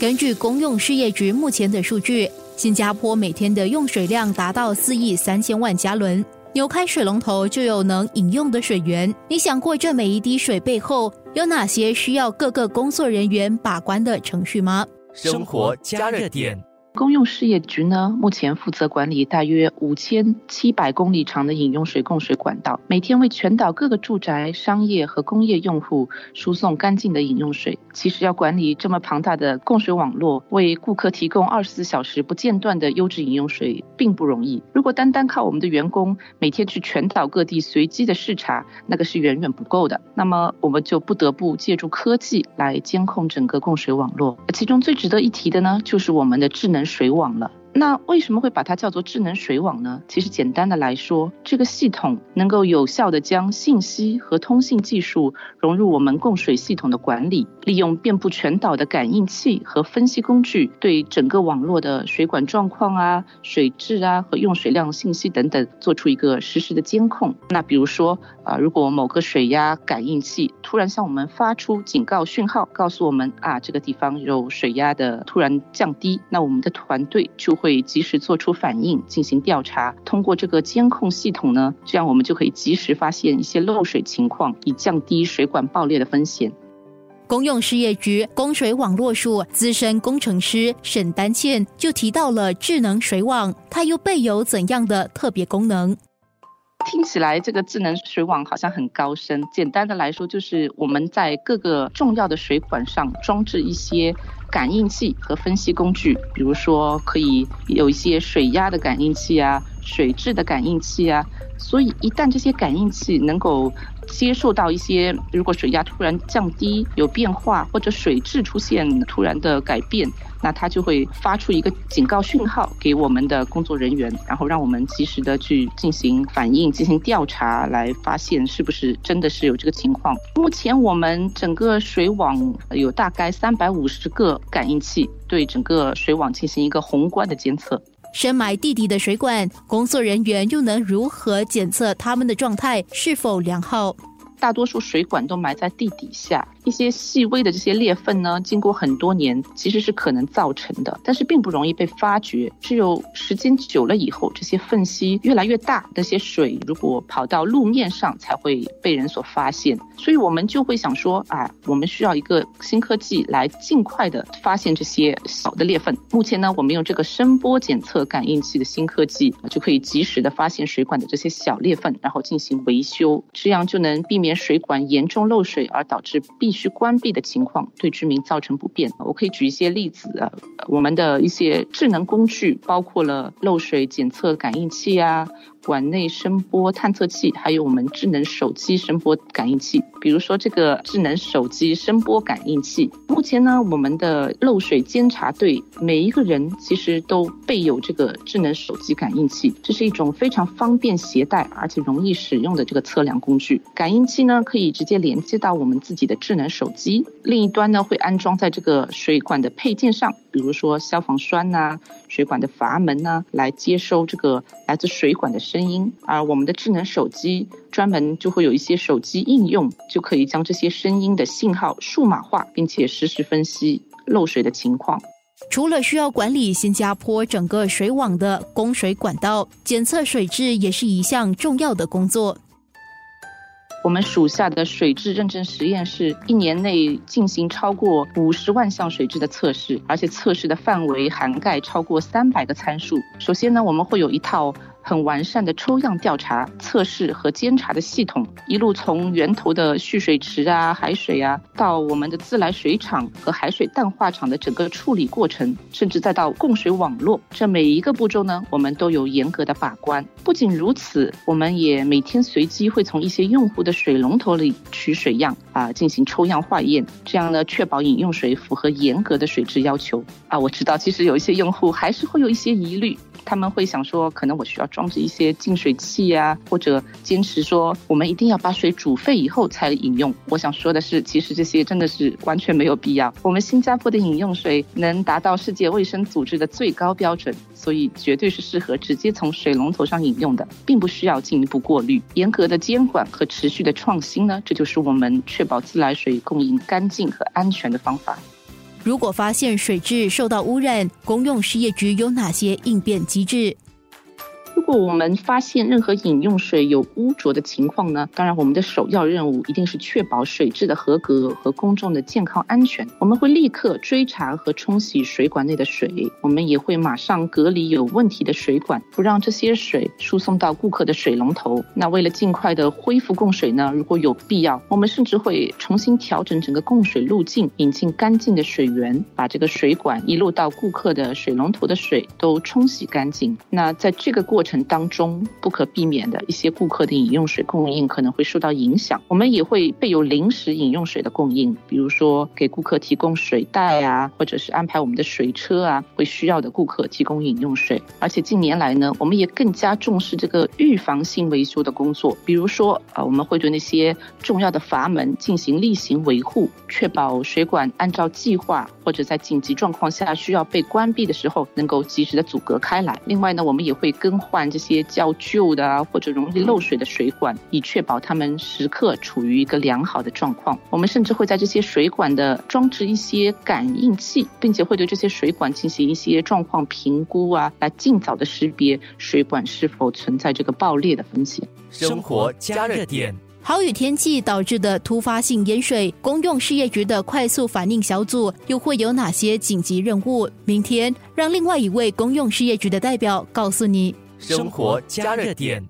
根据公用事业局目前的数据，新加坡每天的用水量达到四亿三千万加仑，扭开水龙头就有能饮用的水源。你想过这每一滴水背后有哪些需要各个工作人员把关的程序吗？生活加热点。公用事业局呢，目前负责管理大约五千七百公里长的饮用水供水管道，每天为全岛各个住宅、商业和工业用户输送干净的饮用水。其实要管理这么庞大的供水网络，为顾客提供二十四小时不间断的优质饮用水，并不容易。如果单单靠我们的员工每天去全岛各地随机的视察，那个是远远不够的。那么我们就不得不借助科技来监控整个供水网络。其中最值得一提的呢，就是我们的智能。水网了。那为什么会把它叫做智能水网呢？其实简单的来说，这个系统能够有效的将信息和通信技术融入我们供水系统的管理，利用遍布全岛的感应器和分析工具，对整个网络的水管状况啊、水质啊和用水量信息等等做出一个实时的监控。那比如说啊，如果某个水压感应器突然向我们发出警告讯号，告诉我们啊这个地方有水压的突然降低，那我们的团队就会及时做出反应，进行调查。通过这个监控系统呢，这样我们就可以及时发现一些漏水情况，以降低水管爆裂的风险。公用事业局供水网络处资深工程师沈丹倩就提到了智能水网，它又备有怎样的特别功能？听起来这个智能水网好像很高深。简单的来说，就是我们在各个重要的水管上装置一些感应器和分析工具，比如说可以有一些水压的感应器啊、水质的感应器啊。所以一旦这些感应器能够接受到一些，如果水压突然降低、有变化，或者水质出现突然的改变。那它就会发出一个警告讯号给我们的工作人员，然后让我们及时的去进行反应、进行调查，来发现是不是真的是有这个情况。目前我们整个水网有大概三百五十个感应器，对整个水网进行一个宏观的监测。深埋地底的水管，工作人员又能如何检测它们的状态是否良好？大多数水管都埋在地底下。一些细微的这些裂缝呢，经过很多年，其实是可能造成的，但是并不容易被发觉。只有时间久了以后，这些缝隙越来越大，那些水如果跑到路面上，才会被人所发现。所以我们就会想说，啊，我们需要一个新科技来尽快的发现这些小的裂缝。目前呢，我们用这个声波检测感应器的新科技，就可以及时的发现水管的这些小裂缝，然后进行维修，这样就能避免水管严重漏水而导致必。必须关闭的情况，对居民造成不便。我可以举一些例子啊，我们的一些智能工具包括了漏水检测感应器啊。管内声波探测器，还有我们智能手机声波感应器。比如说这个智能手机声波感应器，目前呢，我们的漏水监察队每一个人其实都备有这个智能手机感应器。这是一种非常方便携带而且容易使用的这个测量工具。感应器呢，可以直接连接到我们自己的智能手机，另一端呢会安装在这个水管的配件上，比如说消防栓呐、水管的阀门呐，来接收这个来自水管的。声音，而我们的智能手机专门就会有一些手机应用，就可以将这些声音的信号数码化，并且实时分析漏水的情况。除了需要管理新加坡整个水网的供水管道，检测水质也是一项重要的工作。我们属下的水质认证实验室一年内进行超过五十万项水质的测试，而且测试的范围涵盖超过三百个参数。首先呢，我们会有一套。很完善的抽样调查、测试和监察的系统，一路从源头的蓄水池啊、海水啊，到我们的自来水厂和海水淡化厂的整个处理过程，甚至再到供水网络，这每一个步骤呢，我们都有严格的把关。不仅如此，我们也每天随机会从一些用户的水龙头里取水样啊，进行抽样化验，这样呢，确保饮用水符合严格的水质要求啊。我知道，其实有一些用户还是会有一些疑虑。他们会想说，可能我需要装置一些净水器呀，或者坚持说我们一定要把水煮沸以后才饮用。我想说的是，其实这些真的是完全没有必要。我们新加坡的饮用水能达到世界卫生组织的最高标准，所以绝对是适合直接从水龙头上饮用的，并不需要进一步过滤。严格的监管和持续的创新呢，这就是我们确保自来水供应干净和安全的方法。如果发现水质受到污染，公用事业局有哪些应变机制？如果我们发现任何饮用水有污浊的情况呢？当然，我们的首要任务一定是确保水质的合格和公众的健康安全。我们会立刻追查和冲洗水管内的水，我们也会马上隔离有问题的水管，不让这些水输送到顾客的水龙头。那为了尽快的恢复供水呢？如果有必要，我们甚至会重新调整整个供水路径，引进干净的水源，把这个水管一路到顾客的水龙头的水都冲洗干净。那在这个过程。当中不可避免的一些顾客的饮用水供应可能会受到影响，我们也会备有临时饮用水的供应，比如说给顾客提供水袋啊，或者是安排我们的水车啊，会需要的顾客提供饮用水。而且近年来呢，我们也更加重视这个预防性维修的工作，比如说啊，我们会对那些重要的阀门进行例行维护，确保水管按照计划或者在紧急状况下需要被关闭的时候能够及时的阻隔开来。另外呢，我们也会更换换。这些较旧的啊，或者容易漏水的水管，以确保它们时刻处于一个良好的状况。我们甚至会在这些水管的装置一些感应器，并且会对这些水管进行一些状况评估啊，来尽早的识别水管是否存在这个爆裂的风险。生活加热点。好雨天气导致的突发性淹水，公用事业局的快速反应小组又会有哪些紧急任务？明天让另外一位公用事业局的代表告诉你。生活加热点。